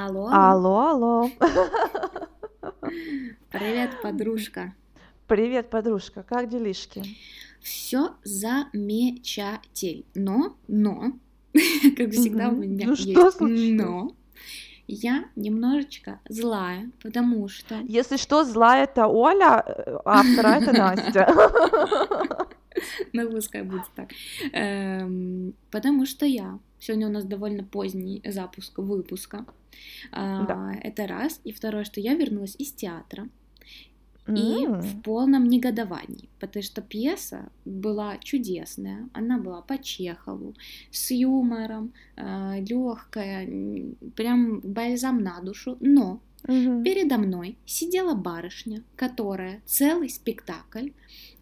Алло. Алло, алло. Привет, подружка. Привет, подружка. Как делишки? Все замечательно. Но, но, как всегда у меня Ну есть что случилось? но. Я немножечко злая, потому что... Если что, злая это Оля, э, а вторая это Настя. Ну, пускай будет так. Эм, потому что я... Сегодня у нас довольно поздний запуск выпуска. А, Да. Это раз. И второе, что я вернулась из театра. И М, в полном негодовании, потому что пьеса была чудесная, она была по Чехову, с юмором, легкая, прям бальзам на душу, но мгм. передо мной сидела барышня, которая целый спектакль а,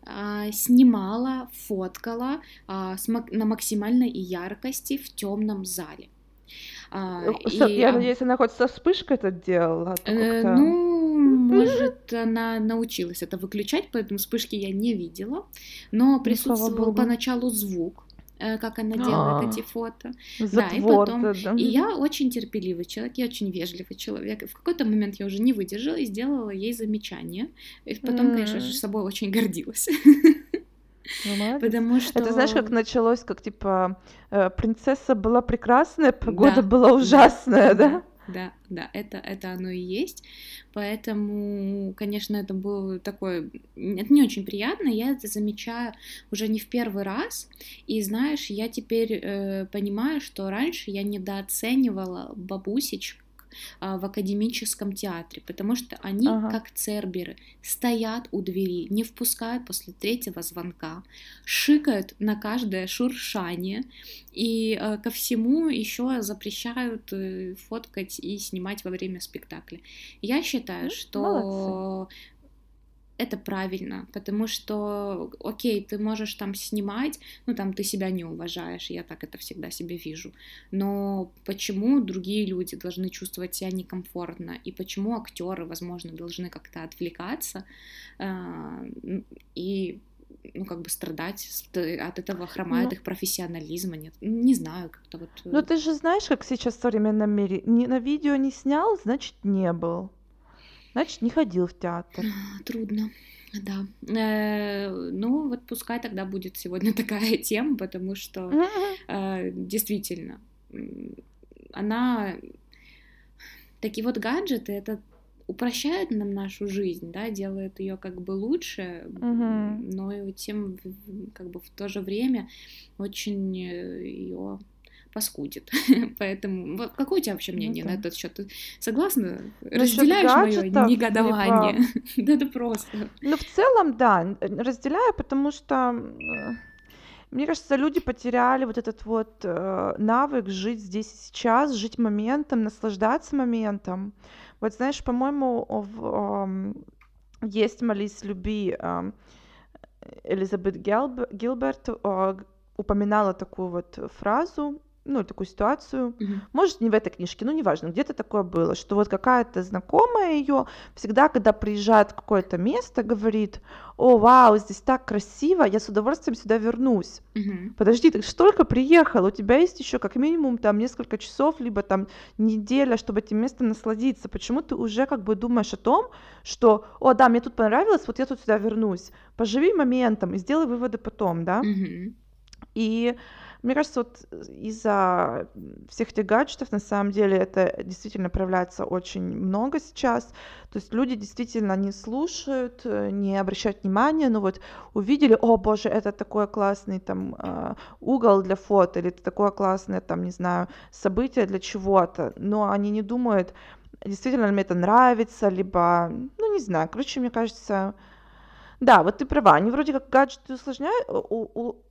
снимала, фоткала а, на максимальной яркости в темном зале. А, Э, со- и, Я а, надеюсь, она хоть со вспышкой это делала. а Э, Ну, может, она научилась это выключать, поэтому вспышки я не видела. Но присутствовал Ну, поначалу звук, как она А. делает эти фото. Затвор. потом- да, да. И я очень терпеливый человек, я очень вежливый человек. И в какой-то момент я уже не выдержала и сделала ей замечание. И потом, конечно же, собой очень гордилась. Ну. Потому что... Это знаешь, как началось, как типа э, принцесса была прекрасная, погода Да, была ужасная, да? Да, да, это, это оно и есть. Поэтому, конечно, это было такое... Это не очень приятно. Я это замечаю уже не в первый раз. И знаешь, я теперь э, понимаю, что раньше я недооценивала бабусечек в академическом театре, потому что они, Ага. как церберы, стоят у двери, не впускают после третьего звонка, шикают на каждое шуршание и э, ко всему еще запрещают э, фоткать и снимать во время спектакля. Я считаю, Ну, что молодцы. Это правильно, потому что, окей, ты можешь там снимать, ну там ты себя не уважаешь, я так это всегда себе вижу, но почему другие люди должны чувствовать себя некомфортно, и почему актеры, возможно, должны как-то отвлекаться н- и ну, как бы страдать от этого хромает Ну. их профессионализма, нет, не знаю, как-то вот... э, Ну ты же знаешь, как сейчас в современном мире, ни на видео не снял, значит не был. Значит, не ходил в театр. А, Трудно, да. Э, ну, вот пускай тогда будет сегодня такая тема, потому что э, действительно она такие вот гаджеты это упрощает нам нашу жизнь, да, делает ее как бы лучше, Мгм. но и тем как бы в то же время очень ее паскудит. Поэтому вот какое у тебя вообще Ну мнение на да. этот счет? Ты согласна? Насчёт Разделяешь мое гаджетов, негодование? Да это просто. Ну, в целом, да, разделяю, потому что, э, мне кажется, люди потеряли вот этот вот э, навык жить здесь и сейчас, жить моментом, наслаждаться моментом. Вот знаешь, по-моему, есть «Молись, люби» ам, Элизабет Гилберт э, упоминала такую вот фразу, ну, такую ситуацию, Мгм. может, не в этой книжке, ну, неважно, где-то такое было, что вот какая-то знакомая ее всегда, когда приезжает в какое-то место, говорит, о, вау, здесь так красиво, я с удовольствием сюда вернусь. Мгм. Подожди, ты ж только приехал, у тебя есть еще как минимум там несколько часов, либо там неделя, чтобы этим местом насладиться. Почему ты уже как бы думаешь о том, что, о, да, мне тут понравилось, вот я тут сюда вернусь. Поживи моментом и сделай выводы потом, да? Мгм. И мне кажется, вот из-за всех этих гаджетов, на самом деле, это действительно проявляется очень много сейчас. То есть люди действительно не слушают, э, не обращают внимания, ну вот увидели, о боже, это такой классный там а, угол для фото, или это такое классное там, не знаю, событие для чего-то, но они не думают, действительно ли мне это нравится, либо, ну не знаю, короче, мне кажется, да, вот ты права, они вроде как гаджеты усложняют,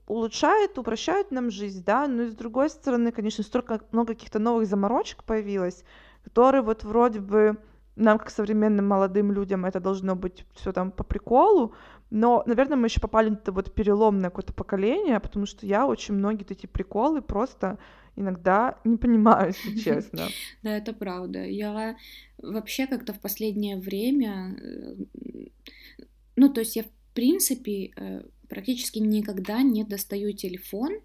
улучшают, упрощают нам жизнь, да, но и с другой стороны, конечно, столько много каких-то новых заморочек появилось, которые вот вроде бы нам, как современным молодым людям, это должно быть все там по приколу, но, наверное, мы еще попали на это вот переломное какое-то поколение, потому что я очень многие эти приколы просто иногда не понимаю, если честно. Да, это правда. Я вообще как-то в последнее время, э, ну, то есть я в принципе э, практически никогда не достаю телефон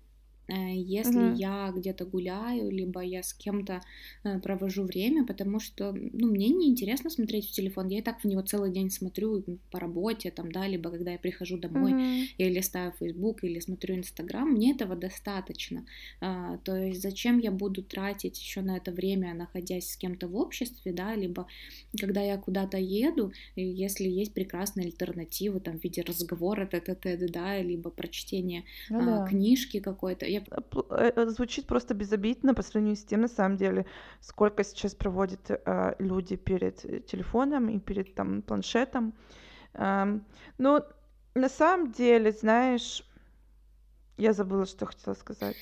если Мгм. я где-то гуляю, либо я с кем-то э, провожу время, потому что, ну, мне не интересно смотреть в телефон, я и так в него целый день смотрю по работе, там, да, либо когда я прихожу домой, Мгм. я листаю Facebook или смотрю Инстаграм, мне этого достаточно. А, то есть зачем я буду тратить еще на это время, находясь с кем-то в обществе, да, либо когда я куда-то еду, если есть прекрасные альтернативы там в виде разговора, тет-а-тет, да, либо прочтения Ну а, да. книжки какой-то. Я Э, пл- э, э, Звучит просто безобидно по сравнению с тем, на самом деле, сколько сейчас проводят э, люди перед э, телефоном и перед там планшетом. Эм, Ну, на самом деле, знаешь, я забыла, что хотела сказать.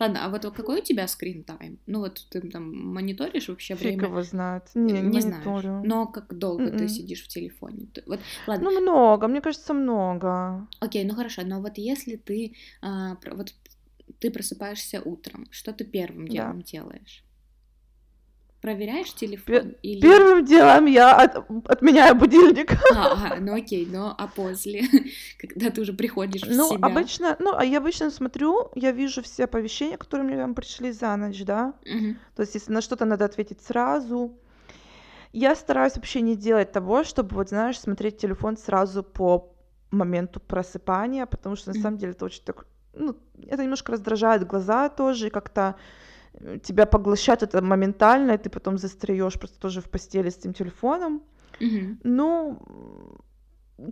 Ладно, а вот какой у тебя скрин тайм? Ну вот ты там мониторишь вообще Фиг время? его знает. Не, не, Не знаешь. мониторю. Но как долго ты М-м. сидишь в телефоне? Ты- Вот, ладно, Ну, много, мне кажется, много. окей, ну хорошо, но вот если ты а, вот ты просыпаешься утром, что ты первым Да. делом делаешь? Проверяешь телефон или... Первым делом я от- отменяю будильник. А, ага, ну окей, но а после, когда ты уже приходишь в Ну, себя? обычно, ну, а я обычно смотрю, я вижу все оповещения, которые мне там пришли за ночь, да. Мгм, То есть, если на что-то надо ответить сразу. Я стараюсь вообще не делать того, чтобы, вот знаешь, смотреть телефон сразу по моменту просыпания, потому что на самом деле это очень так, ну, это немножко раздражает глаза тоже, и как-то э, тебя поглощает это моментально, и ты потом застряешь просто тоже в постели с этим телефоном. мгм. Ну,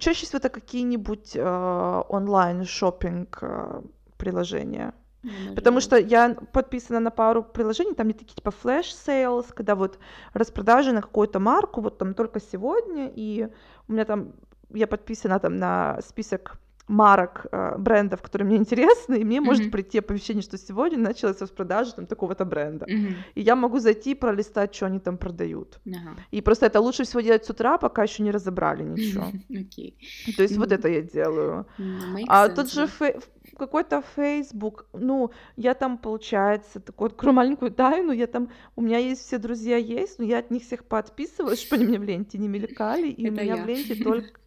чаще всего это какие-нибудь э, онлайн-шоппинг э, приложения. Может Потому что я подписана на пару приложений, там где такие типа flash sales, когда вот распродажи на какую-то марку, вот там только сегодня, и у меня там, я подписана там на список марок, э, брендов, которые мне интересны, и мне может Мгм. прийти оповещение, что сегодня началась распродажа там такого-то бренда. Мгм, И я могу зайти и пролистать, что они там продают. ага. И просто это лучше всего делать с утра, пока еще не разобрали ничего. Окей. То есть вот Мгм. это я делаю. Make А sense, тот же фей- какой-то Facebook, ну, я там, получается, такую открою маленькую тайну, я там, у меня есть все друзья есть, но я от них всех поотписывалась, чтобы они мне в ленте не мелькали, и у меня в ленте только...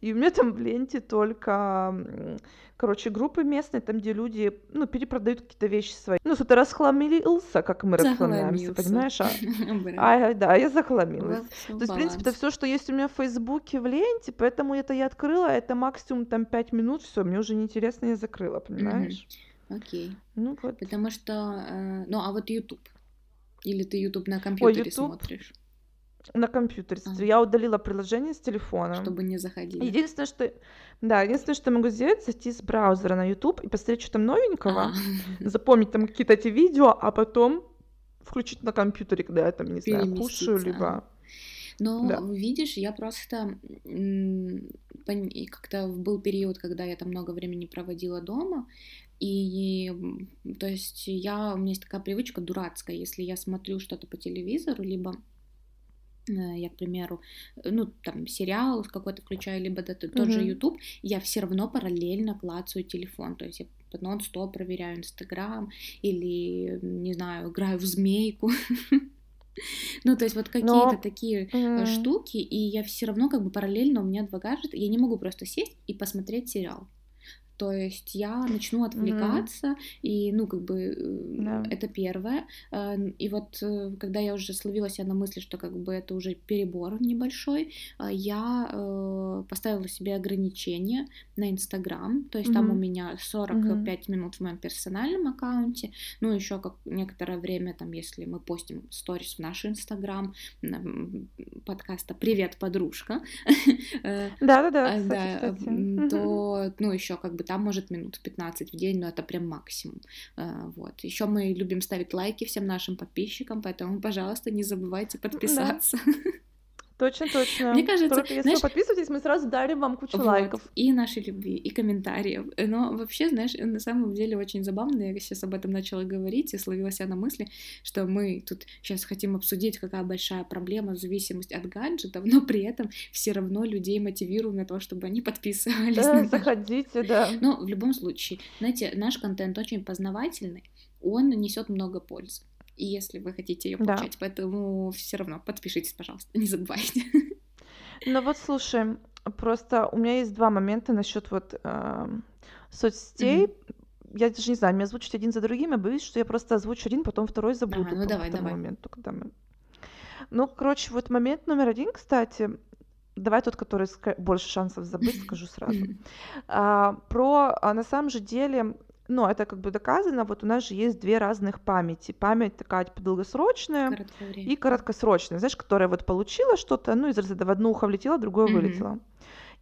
И у меня там в ленте только, короче, группы местные, там, где люди, ну, перепродают какие-то вещи свои. Ну, что-то расхламился, как мы расхламляемся, понимаешь? А, а, да, я захламилась. То есть, в принципе, это все, что есть у меня в Фейсбуке, в ленте, поэтому это я открыла, это максимум там 5 минут, все, мне уже неинтересно, я закрыла, понимаешь? Окей. Ну вот. Потому что, э, ну, а вот YouTube. Или ты YouTube на компьютере YouTube? смотришь, На компьютере. Смотрю. Я удалила приложение с телефона. чтобы не заходили. Единственное, что... Да, единственное, что я могу сделать, зайти с браузера на YouTube и посмотреть, что там новенького, Ага. запомнить там какие-то эти видео, а потом включить на компьютере, когда я там, не знаю, кушаю, либо... Но Да. видишь, я просто как-то был период, когда я там много времени проводила дома, и то есть я у меня есть такая привычка дурацкая, если я смотрю что-то по телевизору, либо я, к примеру, э, ну, там, сериал какой-то включаю, либо тот же Мгм. YouTube, я все равно параллельно клацаю телефон, то есть я нон-стоп проверяю Инстаграм или, не знаю, играю в змейку. Ну, то есть вот какие-то Но... такие э, м, штуки, и я все равно как бы параллельно у меня два гаджета, я не могу просто сесть и посмотреть сериал. То есть я начну отвлекаться, и, ну, как бы, э, Да. это первое. Э, И вот, э, когда я уже словила себя на мысли, что, как бы, это уже перебор небольшой, э, я э, поставила себе ограничения на Инстаграм, то есть там у меня мгм. 45 минут в моем персональном аккаунте, ну, еще как некоторое время, там, если мы постим сторис в наш Инстаграм, подкаста «Привет, подружка», э, Да-да-да, а, то, ну, еще как бы там может минут 15 в день, но это прям максимум. Э, Вот. Еще мы любим ставить лайки всем нашим подписчикам, поэтому, пожалуйста, не забывайте Да, подписаться. точно, Мне точно. кажется, Только если знаешь, вы подписываетесь, мы сразу дарим вам кучу вот, лайков. и нашей любви, и комментариев. Но вообще, знаешь, на самом деле очень забавно, я сейчас об этом начала говорить и словила себя на мысли, что мы тут сейчас хотим обсудить, какая большая проблема зависимость от гаджетов, но при этом все равно людей мотивируем на то, чтобы они подписывались Да, на заходите, да. Но в любом случае, знаете, наш контент очень познавательный, он несет много пользы. Если вы хотите ее Да. получать, поэтому все равно подпишитесь, пожалуйста, не забывайте. Ну вот слушай, просто у меня есть два момента насчет вот эм, соцсетей. Мгм. я даже не знаю, мне озвучить один за другим, я боюсь, что я просто озвучу один, потом второй забуду Ага, ну давай, давай. моменту, когда мы... Ну, короче, вот момент номер один, кстати, давай тот, который больше шансов забыть, скажу сразу. А, про, а, на самом же деле, ну, это как бы доказано, вот у нас же есть две разных памяти. Память такая, типа, долгосрочная и короткосрочная, знаешь, которая вот получила что-то, ну, из разряда в одно ухо влетело, в другое Мгм. вылетело.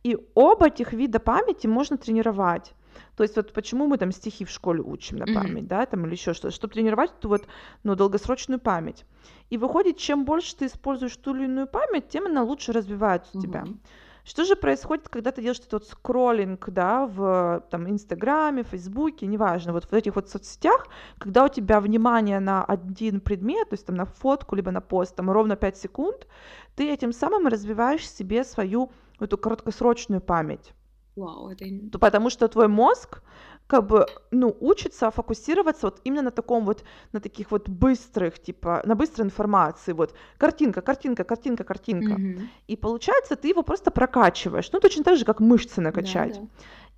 И оба этих вида памяти можно тренировать. То есть вот почему мы там стихи в школе учим на память, да, там или еще что-то, чтобы тренировать эту вот, ну, долгосрочную память. И выходит, чем больше ты используешь ту или иную память, тем она лучше развивается у тебя. Что же происходит, когда ты делаешь этот скроллинг, да, в там Инстаграме, Фейсбуке, неважно, вот в этих вот соцсетях, когда у тебя внимание на один предмет, то есть там на фотку, либо на пост, там ровно 5 секунд, ты этим самым развиваешь себе свою эту краткосрочную память. Вау, это... Потому что твой мозг как бы, ну, учится фокусироваться вот именно на таком вот, на таких вот быстрых, типа, на быстрой информации, вот, картинка, картинка, картинка, картинка. Мгм. И получается, ты его просто прокачиваешь. Ну, точно так же, как мышцы Да, накачать. да.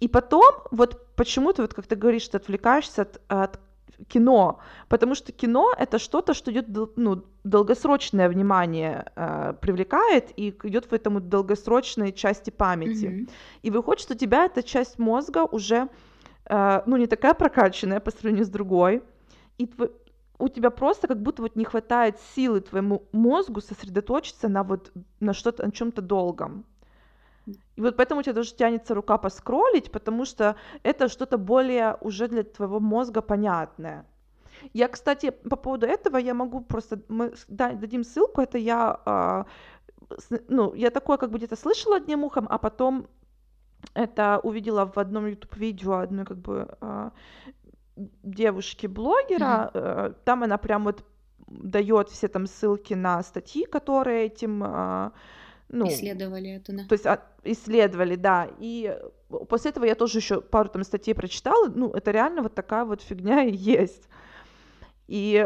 И потом, вот почему ты, вот как ты говоришь, ты отвлекаешься от, от кино, потому что кино это что-то, что идет, ну, долгосрочное внимание э, привлекает и идет в этому долгосрочной части памяти. Мгм. И выходит, что у тебя эта часть мозга уже, э, ну, не такая прокачанная по сравнению с другой, и тво- у тебя просто как будто вот не хватает силы твоему мозгу сосредоточиться на вот на что-то, на чем-то долгом. И вот поэтому у тебя даже тянется рука поскроллить, потому что это что-то более уже для твоего мозга понятное. Я, кстати, по поводу этого я могу просто мы дадим ссылку. Это я, а, ну, я такое как бы где-то слышала одним ухом, а потом это увидела в одном YouTube видео одной как бы а, девушки-блогера. э, Там она прям вот дает все там ссылки на статьи, которые этим, а, ну, Исследовали это, да. то есть а, исследовали, да. И после этого я тоже еще пару там статей прочитала. Ну, это реально вот такая вот фигня и есть. И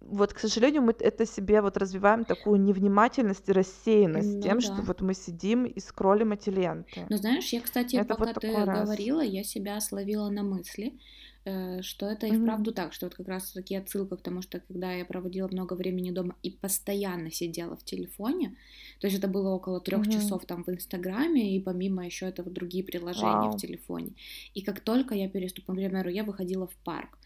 вот, к сожалению, мы это себе вот развиваем такую невнимательность и рассеянность Ну тем, что да. вот мы сидим и скроллим эти ленты. Но знаешь, я, кстати, Это пока вот ты раз. говорила, я себя словила на мысли, э, что это и Мгм. вправду так, что вот как раз таки отсылка к тому, что когда я проводила много времени дома и постоянно сидела в телефоне, то есть это было около трех Мгм. часов там в Инстаграме, и помимо еще этого другие приложения в Вау. телефоне. И как только я переступила, например, я выходила в парк,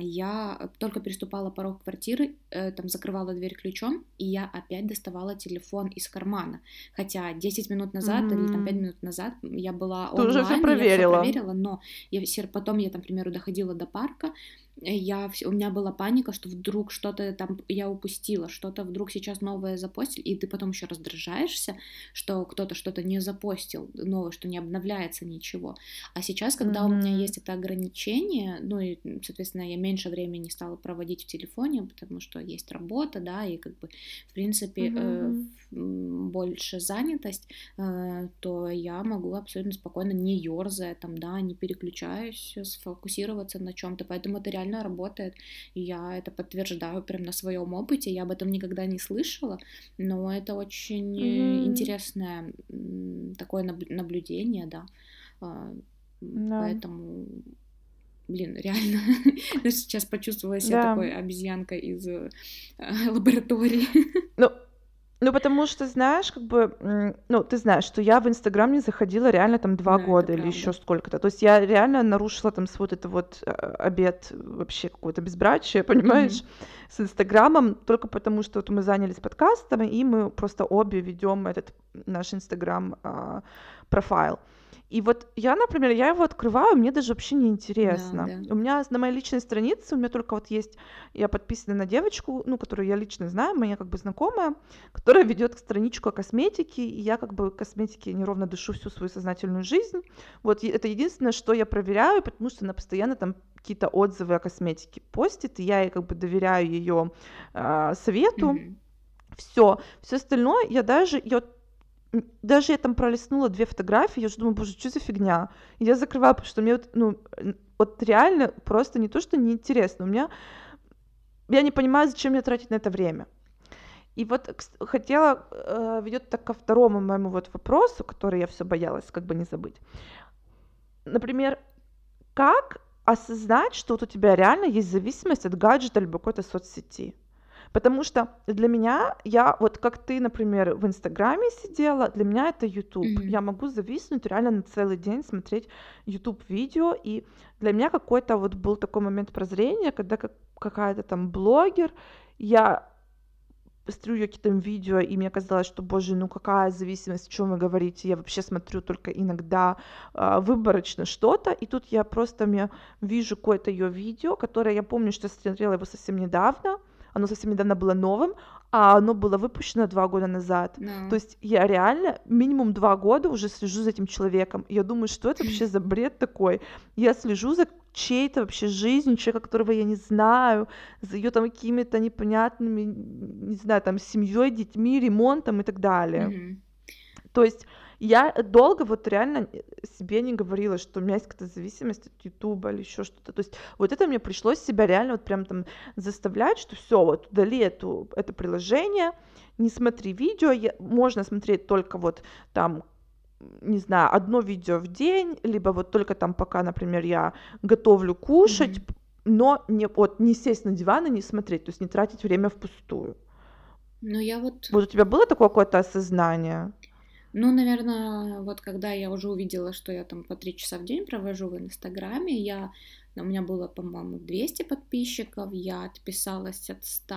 я только переступала порог квартиры, э, там закрывала дверь ключом, и я опять доставала телефон из кармана. Хотя 10 минут назад или там 5 Мгм. минут назад я была Ты уже онлайн, всё и я всё проверила. проверила, но я потом я там, к примеру, доходила до парка, э, я, у меня была паника, что вдруг что-то там я упустила, что-то вдруг сейчас новое запостили, и ты потом еще раздражаешься, что кто-то что-то не запостил новое, что не обновляется ничего. А сейчас, когда у меня есть это ограничение, ну и, соответственно, я меньше времени стала проводить в телефоне, потому что есть работа, да, и как бы, в принципе, э, в- м, больше занятость, э, то я могу абсолютно спокойно, не ерзая, там, да, не переключаюсь, сфокусироваться на чем-то, поэтому это реально работает, и я это подтверждаю прям на своем опыте, я об этом никогда не слышала, но это очень Мгм. интересное такое наб- наблюдение, да, А, Да. поэтому Блин, реально, даже сейчас почувствовала себя Да. такой обезьянкой из э, лаборатории. Ну, ну, потому что, знаешь, как бы, ну, ты знаешь, что я в Инстаграм не заходила реально там два Да, это года или еще сколько-то. То есть я реально нарушила там свой вот это вот э, обет вообще какое-то безбрачие, понимаешь, с Инстаграмом, только потому что вот мы занялись подкастом, и мы просто обе ведем этот наш Инстаграм а, профайл. И вот я, например, я его открываю, мне даже вообще не интересно. да. У меня на моей личной странице, у меня только вот есть, я подписана на девочку, ну, которую я лично знаю, моя как бы знакомая, которая ведет страничку о косметике, и я как бы косметике неровно дышу всю свою сознательную жизнь. Вот это единственное, что я проверяю, потому что она постоянно там какие-то отзывы о косметике постит, и я ей как бы доверяю ее совету. Мгм. Все, все остальное я даже, я даже я там пролистнула две фотографии, я уже думаю, боже, что за фигня? И я закрываю, потому что мне вот, ну, вот реально просто не то, что неинтересно, у меня, я не понимаю, зачем мне тратить на это время. И вот хотела, э, ведет так ко второму моему вот вопросу, который я все боялась как бы не забыть. Например, как осознать, что вот у тебя реально есть зависимость от гаджета либо какой-то соцсети. Потому что для меня, я вот как ты, например, в Инстаграме сидела, для меня это YouTube. Mm-hmm. Я могу зависнуть реально на целый день смотреть YouTube видео, и для меня какой-то вот был такой момент прозрения, когда как, какая-то там блогер, я смотрю ее какие-то видео, и мне казалось, что, боже, ну какая зависимость, о чем вы говорите, я вообще смотрю только иногда э, выборочно что-то, и тут я просто мне вижу какое-то ее видео, которое я помню, что смотрела его совсем недавно, оно совсем недавно было новым, а оно было выпущено два года назад. No. То есть я реально минимум два года уже слежу за этим человеком. Я думаю, что это вообще за бред такой? Я слежу за чьей-то вообще жизнью, человека, которого я не знаю, за ее там какими-то непонятными, не знаю, там семьей, детьми, ремонтом и так далее. Mm-hmm. То есть я долго вот реально себе не говорила, что у меня есть какая-то зависимость от Ютуба или еще что-то. То есть вот это мне пришлось себя реально вот прям там заставлять, что все, вот удали эту, это приложение, не смотри видео, я, можно смотреть только вот там не знаю, одно видео в день, либо вот только там пока, например, я готовлю кушать, mm-hmm. но не, вот, не сесть на диван и не смотреть, то есть не тратить время впустую. Ну, я вот... Вот у тебя было такое какое-то осознание? Ну, наверное, вот когда я уже увидела, что я там по три часа в день провожу в Инстаграме, я, у меня было, по-моему, 200 подписчиков, я отписалась от 100,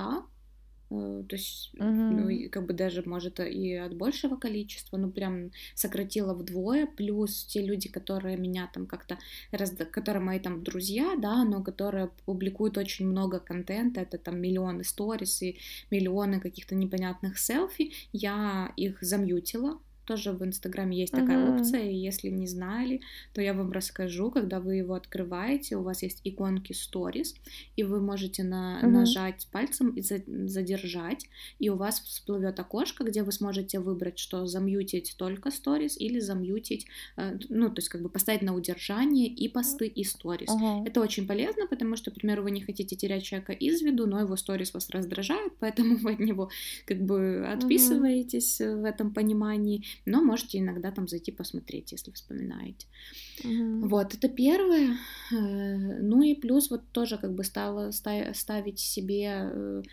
э, то есть, uh-huh. ну, как бы даже, может, и от большего количества, ну, прям сократила вдвое, плюс те люди, которые меня там как-то, раз, которые мои там друзья, да, но которые публикуют очень много контента, это там миллионы сторис и миллионы каких-то непонятных селфи, я их замьютила, тоже в Инстаграме есть такая uh-huh. опция, и если не знали, то я вам расскажу, когда вы его открываете, у вас есть иконки Stories, и вы можете на, uh-huh. нажать пальцем и за, задержать, и у вас всплывет окошко, где вы сможете выбрать, что замьютить только Stories или замьютить, э, ну, то есть как бы поставить на удержание и посты, и Stories. Uh-huh. Это очень полезно, потому что, к примеру, вы не хотите терять человека из виду, но его Stories вас раздражают, поэтому вы от него как бы отписываетесь uh-huh. в этом понимании, но можете иногда там зайти посмотреть, если вспоминаете. Mm-hmm. Вот, это первое. Э, ну и плюс вот тоже как бы стала ставить себе э,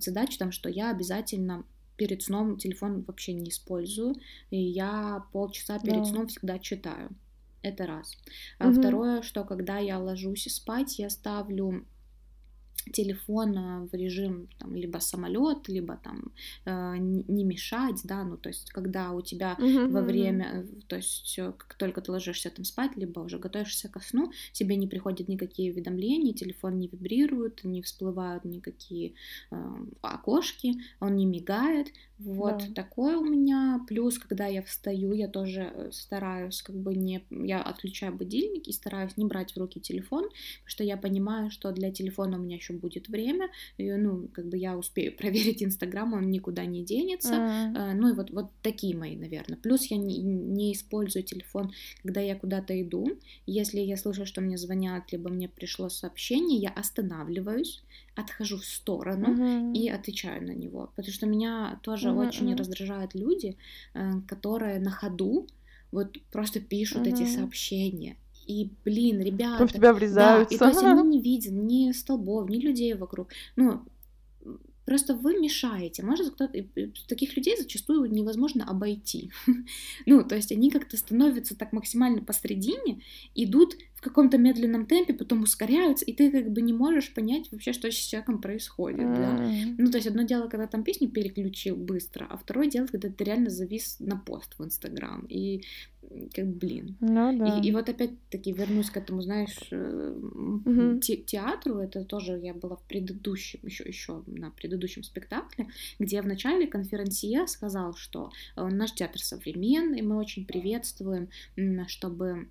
задачу там, что я обязательно перед сном телефон вообще не использую, и я полчаса перед yeah. сном всегда читаю. Это раз. А mm-hmm. второе, что когда я ложусь спать, я ставлю телефон в режим там, либо самолет, либо там э, не мешать, да, ну то есть когда у тебя uh-huh, во время, uh-huh. то есть как только ты ложишься там спать, либо уже готовишься ко сну, тебе не приходят никакие уведомления, телефон не вибрирует, не всплывают никакие э, окошки, он не мигает, вот да. такое у меня. Плюс, когда я встаю, я тоже э, стараюсь как бы не... Я отключаю будильник и стараюсь не брать в руки телефон, потому что я понимаю, что для телефона у меня еще будет время. И, ну, как бы я успею проверить Инстаграм, он никуда не денется. Mm. Ну и вот, вот такие мои, наверное. Плюс я не, не использую телефон, когда я куда-то иду. Если я слышу, что мне звонят, либо мне пришло сообщение, я останавливаюсь, отхожу в сторону uh-huh. и отвечаю на него. Потому что меня тоже uh-huh, очень раздражают люди, э, которые на ходу вот просто пишут uh-huh. эти сообщения. И, блин, ребята... В тебя врезаются. Да, и то есть они не видят ни столбов, ни людей вокруг. Ну, Просто вы мешаете. Может, кто-то... Таких людей зачастую невозможно обойти. ну, то есть они как-то становятся так максимально посредине, идут каком-то медленном темпе, потом ускоряются, и ты как бы не можешь понять вообще, что с человеком происходит, mm. да. Ну, то есть одно дело, когда там песню переключил быстро, а второе дело, когда ты реально завис на пост в Инстаграм, и как блин. Ну, да. и, и вот опять-таки вернусь к этому, знаешь, mm-hmm. те, театру, это тоже я была в предыдущем, еще, еще на предыдущем спектакле, где в начале конференция сказал, что э, наш театр современный, мы очень приветствуем, чтобы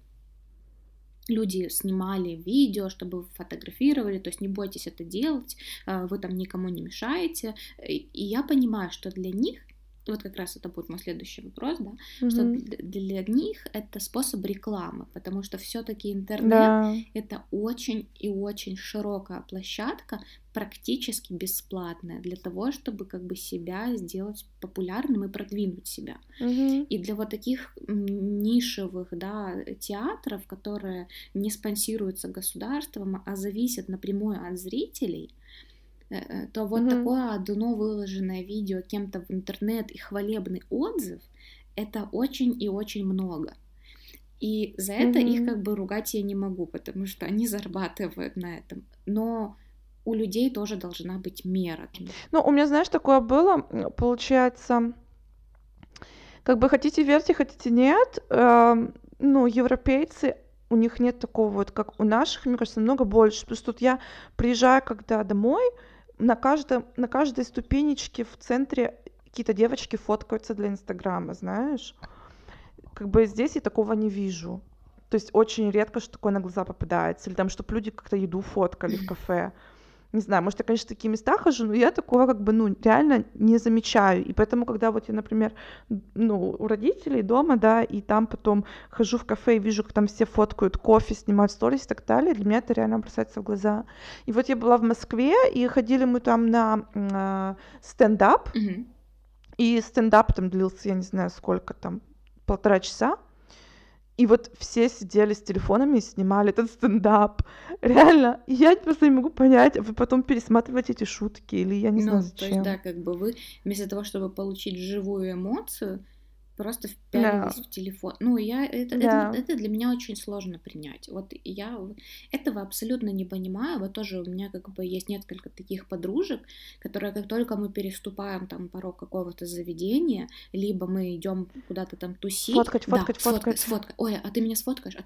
люди снимали видео, чтобы фотографировали, то есть не бойтесь это делать, э, вы там никому не мешаете. И я понимаю, что для них вот как раз это будет мой следующий вопрос, да, mm-hmm. что для них это способ рекламы, потому что все-таки интернет да. это очень и очень широкая площадка, практически бесплатная для того, чтобы как бы себя сделать популярным и продвинуть себя. Mm-hmm. И для вот таких нишевых, да, театров, которые не спонсируются государством, а зависят напрямую от зрителей, то вот mm-hmm. такое одно выложенное видео кем-то в интернет и хвалебный отзыв это очень и очень много. И за это mm-hmm. их как бы ругать я не могу, потому что они зарабатывают на этом. Но у людей тоже должна быть мера. Ну, у меня, знаешь, такое было, получается, как бы хотите верьте, хотите нет, э, ну, европейцы, у них нет такого вот, как у наших, мне кажется, намного больше, потому что тут я приезжаю когда домой, на каждом на каждой ступенечке в центре какие-то девочки фоткаются для инстаграма знаешь? Как бы здесь я такого не вижу. То есть очень редко что такое на глаза попадается или там чтобы люди как-то еду фоткали в кафе не знаю, может, я, конечно, в такие места хожу, но я такого как бы, ну, реально не замечаю. И поэтому, когда вот я, например, ну, у родителей дома, да, и там потом хожу в кафе и вижу, как там все фоткают кофе, снимают сторис и так далее, для меня это реально бросается в глаза. И вот я была в Москве, и ходили мы там на э, стендап, mm-hmm. и стендап там длился, я не знаю, сколько там, полтора часа. И вот все сидели с телефонами и снимали этот стендап. Реально. я просто не могу понять, вы потом пересматриваете эти шутки, или я не ну, знаю зачем. То есть, да, как бы вы вместо того, чтобы получить живую эмоцию, просто впялились да. в телефон. Ну, я это, да. это, это для меня очень сложно принять. Вот я этого абсолютно не понимаю. Вот тоже у меня как бы есть несколько таких подружек, которые как только мы переступаем там порог какого-то заведения, либо мы идем куда-то там тусить. Фоткать, фоткать, да, фоткать. Сфоткать, Ой, а ты меня сфоткаешь?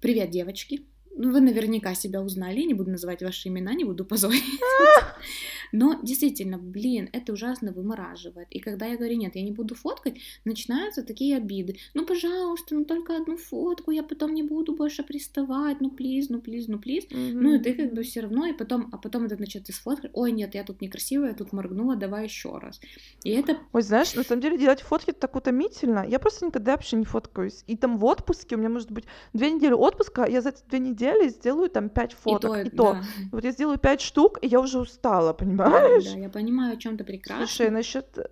Привет, девочки. Ну, вы наверняка себя узнали, не буду называть ваши имена, не буду позорить. Но действительно, блин, это ужасно вымораживает. И когда я говорю, нет, я не буду фоткать, начинаются такие обиды. Ну, пожалуйста, ну только одну фотку, я потом не буду больше приставать, ну, плиз, ну, плиз, ну, плиз. Ну, и ты как бы все равно, и потом, а потом это начнет ты сфоткать, ой, нет, я тут некрасивая, я тут моргнула, давай еще раз. И это... Ой, знаешь, на самом деле делать фотки так утомительно. Я просто никогда вообще не фоткаюсь. И там в отпуске, у меня может быть две недели отпуска, я за эти две недели недели сделаю там пять фоток. И то, и то. Да. вот я сделаю пять штук, и я уже устала, понимаешь? Да, да я понимаю, о чем ты прекрасно. Слушай, насчет э,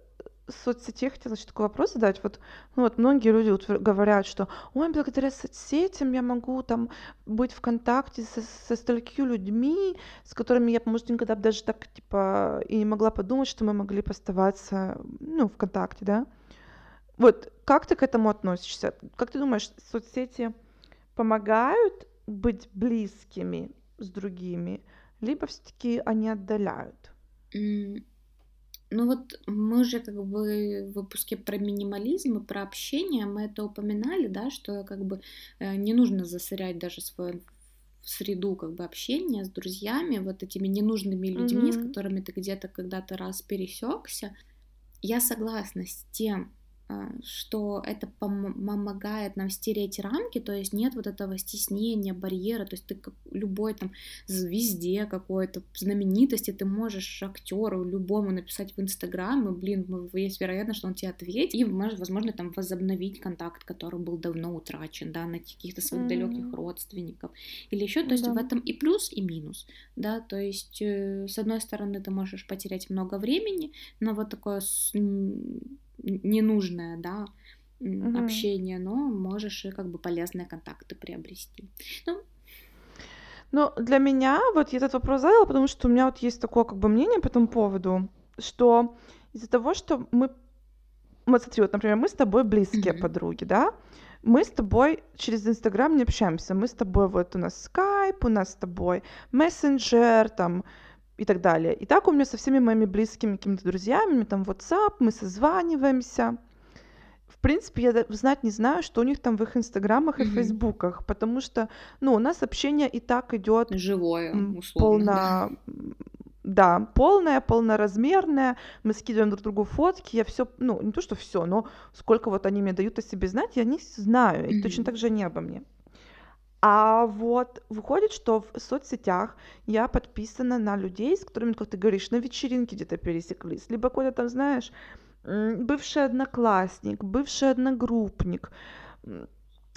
соцсетей хотела еще такой вопрос задать. Вот, ну вот многие люди говорят, что ой, благодаря соцсетям я могу там быть в контакте со, со столькими людьми, с которыми я, может, никогда даже так, типа, и не могла подумать, что мы могли поставаться, ну, в контакте, да? Вот, как ты к этому относишься? Как ты думаешь, соцсети помогают быть близкими с другими, либо все-таки они отдаляют? Ну вот мы уже как бы в выпуске про минимализм и про общение мы это упоминали, да, что как бы э, не нужно засорять даже свою среду как бы общения с друзьями, вот этими ненужными людьми, mm-hmm. с которыми ты где-то когда-то раз пересекся. Я согласна с тем, что это помогает нам стереть рамки, то есть нет вот этого стеснения, барьера, то есть ты как любой там звезде какой-то знаменитости, ты можешь актеру любому написать в Инстаграм, и, блин, есть вероятность, что он тебе ответит, и, возможно, там возобновить контакт, который был давно утрачен, да, на каких-то своих mm-hmm. далеких родственников, или еще, то есть да. в этом и плюс, и минус, да, то есть э, с одной стороны ты можешь потерять много времени, но вот такое ненужное, да, угу. общение, но можешь и как бы полезные контакты приобрести. Ну, ну, для меня, вот я этот вопрос задала, потому что у меня вот есть такое как бы мнение по этому поводу, что из-за того, что мы, вот смотри, вот, например, мы с тобой близкие mm-hmm. подруги, да, мы с тобой через Инстаграм не общаемся, мы с тобой, вот у нас скайп, у нас с тобой мессенджер, там, и так далее. И так у меня со всеми моими близкими какими-то друзьями, там WhatsApp, мы созваниваемся. В принципе, я знать не знаю, что у них там в их инстаграмах и фейсбуках, потому что, ну, у нас общение и так идет живое, условно. Полно, да, полное, полноразмерное. Мы скидываем друг другу фотки, я все, ну, не то, что все, но сколько вот они мне дают о себе знать, я не знаю. И mm-hmm. точно так же они обо мне. А вот выходит, что в соцсетях я подписана на людей, с которыми, как ты говоришь, на вечеринке где-то пересеклись, либо куда-то там, знаешь, бывший одноклассник, бывший одногруппник,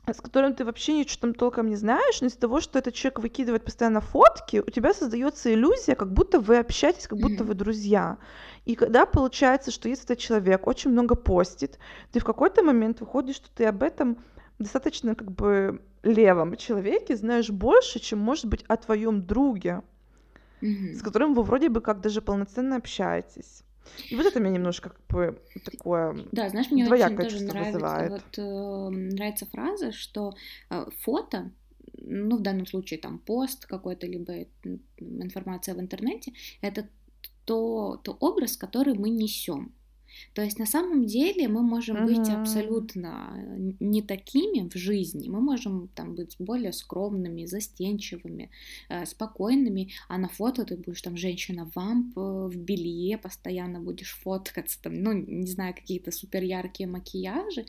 с которым ты вообще ничего там толком не знаешь, но из-за того, что этот человек выкидывает постоянно фотки, у тебя создается иллюзия, как будто вы общаетесь, как будто вы друзья. И когда получается, что если этот человек очень много постит, ты в какой-то момент выходишь, что ты об этом достаточно как бы левом человеке знаешь больше, чем может быть о твоем друге, с которым вы вроде бы как даже полноценно общаетесь. И вот это мне немножко как бы такое Да, знаешь, мне очень тоже нравится, вызывает. вот, э, нравится фраза, что э, фото, ну, в данном случае там пост какой-то, либо информация в интернете, это то, то образ, который мы несем. То есть на самом деле мы можем uh-huh. быть абсолютно не такими в жизни, мы можем там быть более скромными, застенчивыми, э, спокойными, а на фото ты будешь там женщина-вамп э, в белье, постоянно будешь фоткаться, там, ну, не знаю, какие-то супер яркие макияжи,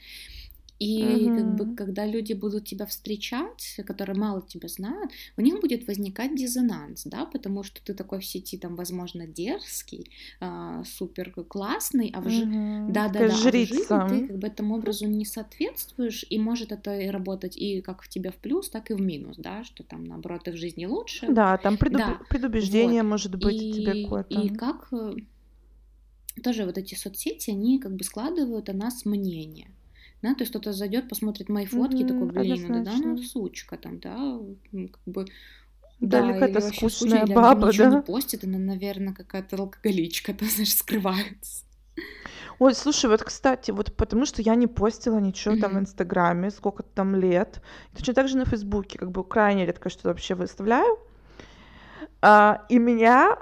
и угу. как бы, когда люди будут тебя встречать, которые мало тебя знают, у них будет возникать дизонанс, да, потому что ты такой в сети там, возможно, дерзкий, э, супер классный, а в жи... да, да, да, а в жизни ты как бы этому образу не соответствуешь, и может это и работать и как в тебе в плюс, так и в минус, да, что там наоборот ты в жизни лучше. Да, там предуб... да. предубеждение вот. может быть и, тебе какое-то. И как э, тоже вот эти соцсети, они как бы складывают о нас мнение да, то есть кто-то зайдет, посмотрит мои фотки, mm-hmm, такой, блин, ну да, ну сучка там, да, как бы да, да или какая-то скучная баба, да? не постит, она, наверное, какая-то алкоголичка, там, знаешь, скрывается. Ой, слушай, вот, кстати, вот потому что я не постила ничего mm-hmm. там в Инстаграме, сколько там лет. Точно так же на Фейсбуке, как бы крайне редко что-то вообще выставляю. А, и меня,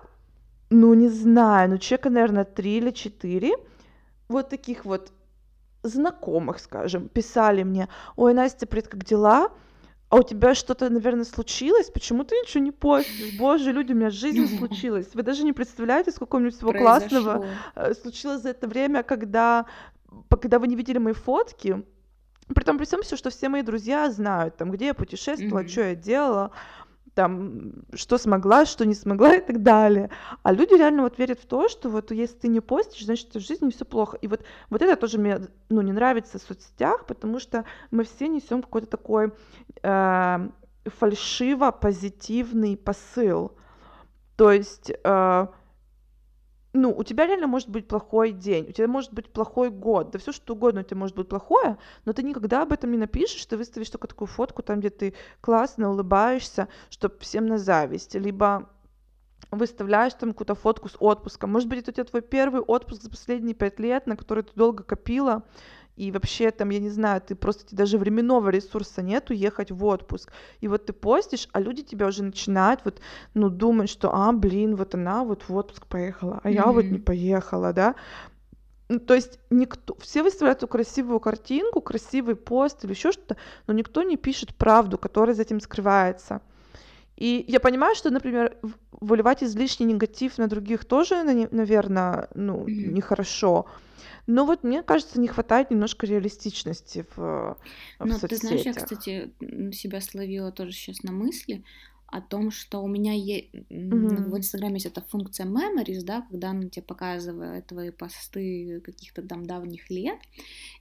ну, не знаю, ну, человека, наверное, три или четыре вот таких вот знакомых, скажем, писали мне, ой, Настя, привет, как дела? А у тебя что-то, наверное, случилось? Почему ты ничего не постишь? Боже, люди, у меня жизнь случилась. Вы даже не представляете, сколько у меня всего Произошло. классного э, случилось за это время, когда, когда вы не видели мои фотки. При том, при всем все, что все мои друзья знают, там, где я путешествовала, mm-hmm. что я делала там, что смогла, что не смогла и так далее. А люди реально вот верят в то, что вот если ты не постишь, значит, в жизни все плохо. И вот, вот это тоже мне, ну, не нравится в соцсетях, потому что мы все несем какой-то такой э, фальшиво-позитивный посыл. То есть э, ну, у тебя реально может быть плохой день, у тебя может быть плохой год, да все что угодно у тебя может быть плохое, но ты никогда об этом не напишешь, ты выставишь только такую фотку там, где ты классно улыбаешься, чтобы всем на зависть, либо выставляешь там какую-то фотку с отпуском. Может быть, это у тебя твой первый отпуск за последние пять лет, на который ты долго копила, и вообще там, я не знаю, ты просто тебе даже временного ресурса нет уехать в отпуск. И вот ты постишь, а люди тебя уже начинают вот, ну, думать, что, а, блин, вот она вот в отпуск поехала, а я mm-hmm. вот не поехала, да. Ну, то есть никто, все выставляют эту красивую картинку, красивый пост или еще что-то, но никто не пишет правду, которая за этим скрывается. И я понимаю, что, например, выливать излишний негатив на других тоже, наверное, ну, mm-hmm. нехорошо. Но вот мне кажется, не хватает немножко реалистичности в, в Ну, ты знаешь, я, кстати, себя словила тоже сейчас на мысли о том, что у меня есть mm-hmm. в Инстаграме есть эта функция memories, да, когда она тебе показывает твои посты каких-то там давних лет.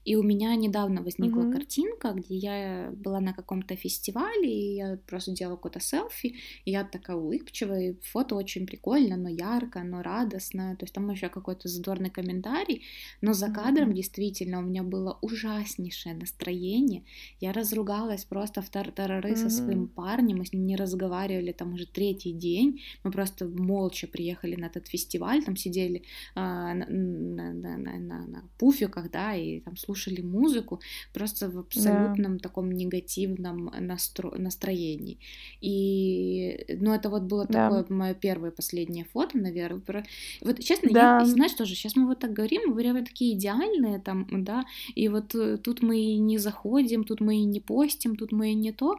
И у меня недавно возникла mm-hmm. картинка, где я была на каком-то фестивале, и я просто делала какое-то селфи, и я такая улыбчивая, и фото очень прикольно, но ярко, но радостно, то есть там еще какой-то задорный комментарий, но за кадром mm-hmm. действительно у меня было ужаснейшее настроение, я разругалась просто в тартарары mm-hmm. со своим парнем, мы с ним не разговаривали, разговаривали там уже третий день, мы просто молча приехали на этот фестиваль, там сидели а, на, на, на, на, на пуфиках, да, и там слушали музыку, просто в абсолютном да. таком негативном настро... настроении. И, ну, это вот было да. такое мое первое последнее фото, наверное. Вот, честно, да. я, знаешь, тоже, сейчас мы вот так говорим, мы прямо такие идеальные там, да, и вот э, тут мы и не заходим, тут мы и не постим, тут мы и не то,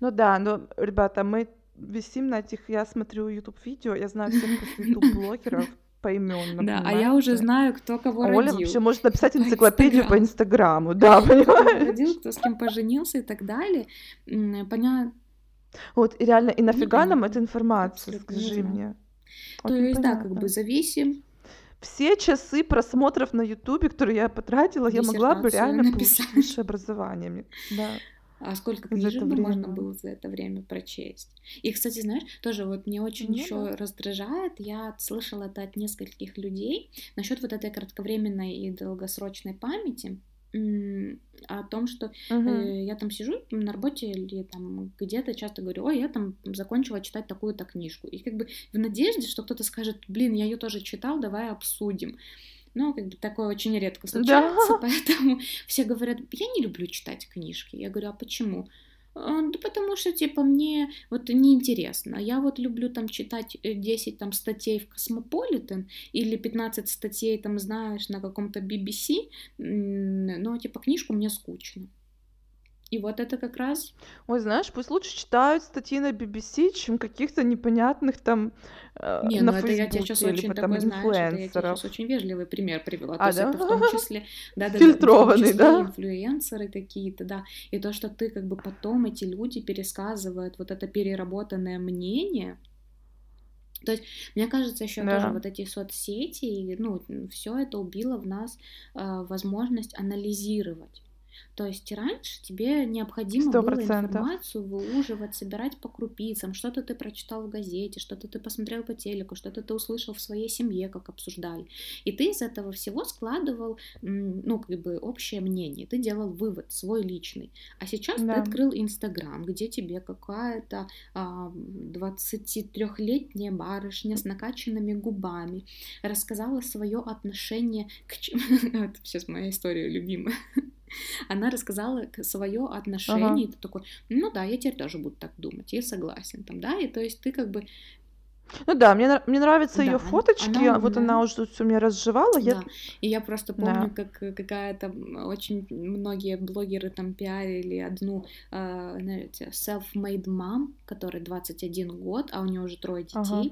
ну да, но, ребята, мы висим на этих, я смотрю YouTube видео, я знаю всех просто YouTube блогеров поименно. Да, а я уже знаю, кто кого а родил. Оля вообще может написать энциклопедию по Инстаграму, да, понимаешь? Родил, кто с кем поженился и так далее. Понятно. Вот, и реально, и нафига нам эта информация, скажи мне. То есть, да, как бы зависим все часы просмотров на Ютубе, которые я потратила, я могла бы реально получить высшее образование. Да. А сколько книжек бы можно было за это время прочесть? И, кстати, знаешь, тоже вот мне очень ну, еще да. раздражает, я слышала это от нескольких людей насчет вот этой кратковременной и долгосрочной памяти о том, что uh-huh. э, я там сижу на работе или там где-то часто говорю, ой, я там закончила читать такую-то книжку. И как бы в надежде, что кто-то скажет, блин, я ее тоже читал, давай обсудим. Но как бы такое очень редко случается, да. поэтому все говорят, я не люблю читать книжки. Я говорю, а почему? А, да потому что, типа, мне вот неинтересно. Я вот люблю там читать 10 э, там статей в Космополитен или 15 статей там, знаешь, на каком-то BBC, но, типа, книжку мне скучно. И вот это как раз... Ой, знаешь, пусть лучше читают статьи на BBC, чем каких-то непонятных там э, Не, на ну это я тебе сейчас очень такой, знаешь, это я тебе сейчас очень вежливый пример привела. А, то да? есть это в том числе... Да, да, Фильтрованный, да? инфлюенсеры какие-то, да. И то, что ты как бы потом эти люди пересказывают вот это переработанное мнение, то есть, мне кажется, еще да. тоже вот эти соцсети, ну, все это убило в нас э, возможность анализировать. То есть раньше тебе необходимо 100%. было информацию выуживать, собирать по крупицам, что-то ты прочитал в газете, что-то ты посмотрел по телеку, что-то ты услышал в своей семье, как обсуждали. И ты из этого всего складывал, ну, как бы общее мнение, ты делал вывод свой личный. А сейчас да. ты открыл Инстаграм, где тебе какая-то а, 23-летняя барышня с накачанными губами рассказала свое отношение к... Это сейчас моя история любимая она рассказала свое отношение, ага. и ты такой, ну да, я теперь тоже буду так думать, я согласен, там, да, и то есть ты как бы ну да, мне, мне нравятся да, ее фоточки, она, вот да. она уже тут все мне разжевала. Да. Я... И я просто помню, да. как э, какая-то очень многие блогеры там пиарили одну, э, знаете, self-made mom, которой 21 год, а у нее уже трое детей. Ага.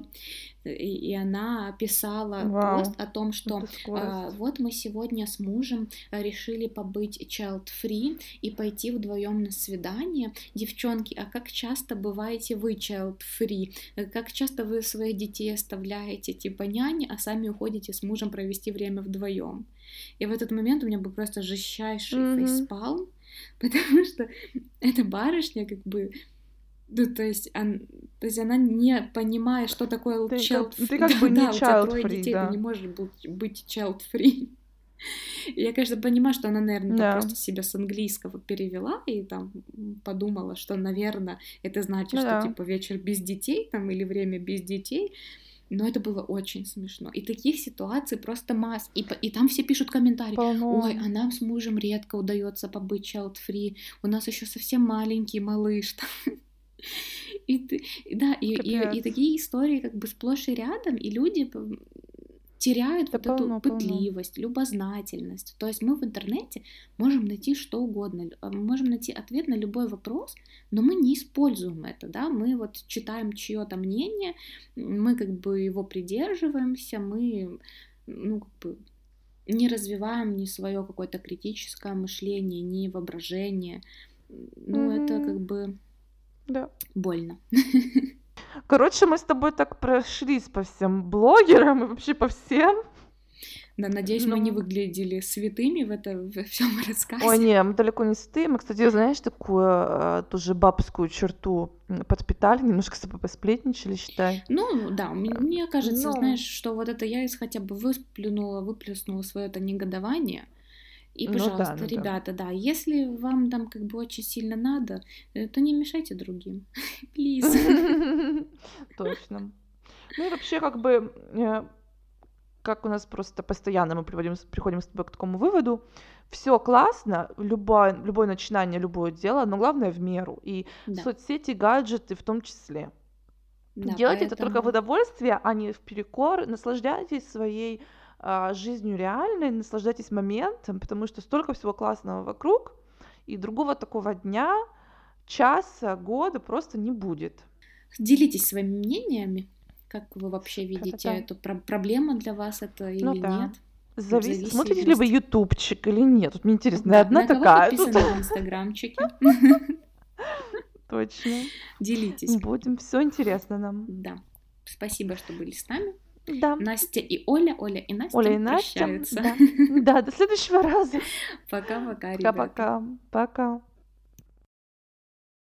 И, и она писала Вау. пост о том, что э, вот мы сегодня с мужем решили побыть child-free и пойти вдвоем на свидание. Девчонки, а как часто бываете вы child-free? Как часто вы своих детей оставляете типа няни, а сами уходите с мужем провести время вдвоем. И в этот момент у меня был просто жестчайший mm-hmm. фейспалм, потому что эта барышня как бы ну, то есть, он, то есть она не понимает, что такое ты child free. Ты как бы не да, child у тебя трое free, детей, да. ты не можешь быть, быть child free. Я, конечно, понимаю, что она, наверное, да. просто себя с английского перевела и там подумала, что, наверное, это значит, да. что типа вечер без детей там или время без детей. Но это было очень смешно. И таких ситуаций просто масс. И, и там все пишут комментарии. Полно. Ой, а нам с мужем редко удается побыть child-free. У нас еще совсем маленький малыш. И, да, и, и, и такие истории как бы сплошь и рядом, и люди теряют да вот полно, эту пытливость, полно. любознательность. То есть мы в интернете можем найти что угодно, мы можем найти ответ на любой вопрос, но мы не используем это, да, мы вот читаем чье-то мнение, мы как бы его придерживаемся, мы, ну, как бы не развиваем ни свое какое-то критическое мышление, ни воображение. Ну, mm-hmm. это как бы да. больно. Короче, мы с тобой так прошлись по всем блогерам и вообще по всем. Да, надеюсь, ну... мы не выглядели святыми в этом во всем рассказе. О, не, мы далеко не святые. Мы, кстати, знаешь, такую э, тоже бабскую черту подпитали, немножко с тобой посплетничали, считай. Ну, да, мне кажется, Но... знаешь, что вот это я хотя бы высплюнула, выплеснула свое это негодование. И, пожалуйста, ну, да, ну, ребята, да. да, если вам там как бы очень сильно надо, э, то не мешайте другим. Плиз. Точно. Ну и вообще, как бы, э, как у нас просто постоянно мы приводим, приходим с тобой к такому выводу, все классно, любое, любое начинание, любое дело, но главное в меру. И да. соцсети, гаджеты в том числе. Да, Делайте поэтому... это только в удовольствие, а не в перекор. Наслаждайтесь своей жизнью реальной, наслаждайтесь моментом, потому что столько всего классного вокруг, и другого такого дня, часа, года просто не будет. Делитесь своими мнениями, как вы вообще видите да, эту про- проблему для вас это или ну, да. нет? Зависит, смотрите ли вы ютубчик или нет. Тут мне интересно, да, одна на такая. Тут... в инстаграмчике. Точно. Делитесь. Будем, все интересно нам. Да. Спасибо, что были с нами. Да. Настя и Оля, Оля и Настя Оля и Настя. прощаются. Да. да, до следующего раза. Пока-пока, ребята. Пока-пока. Пока.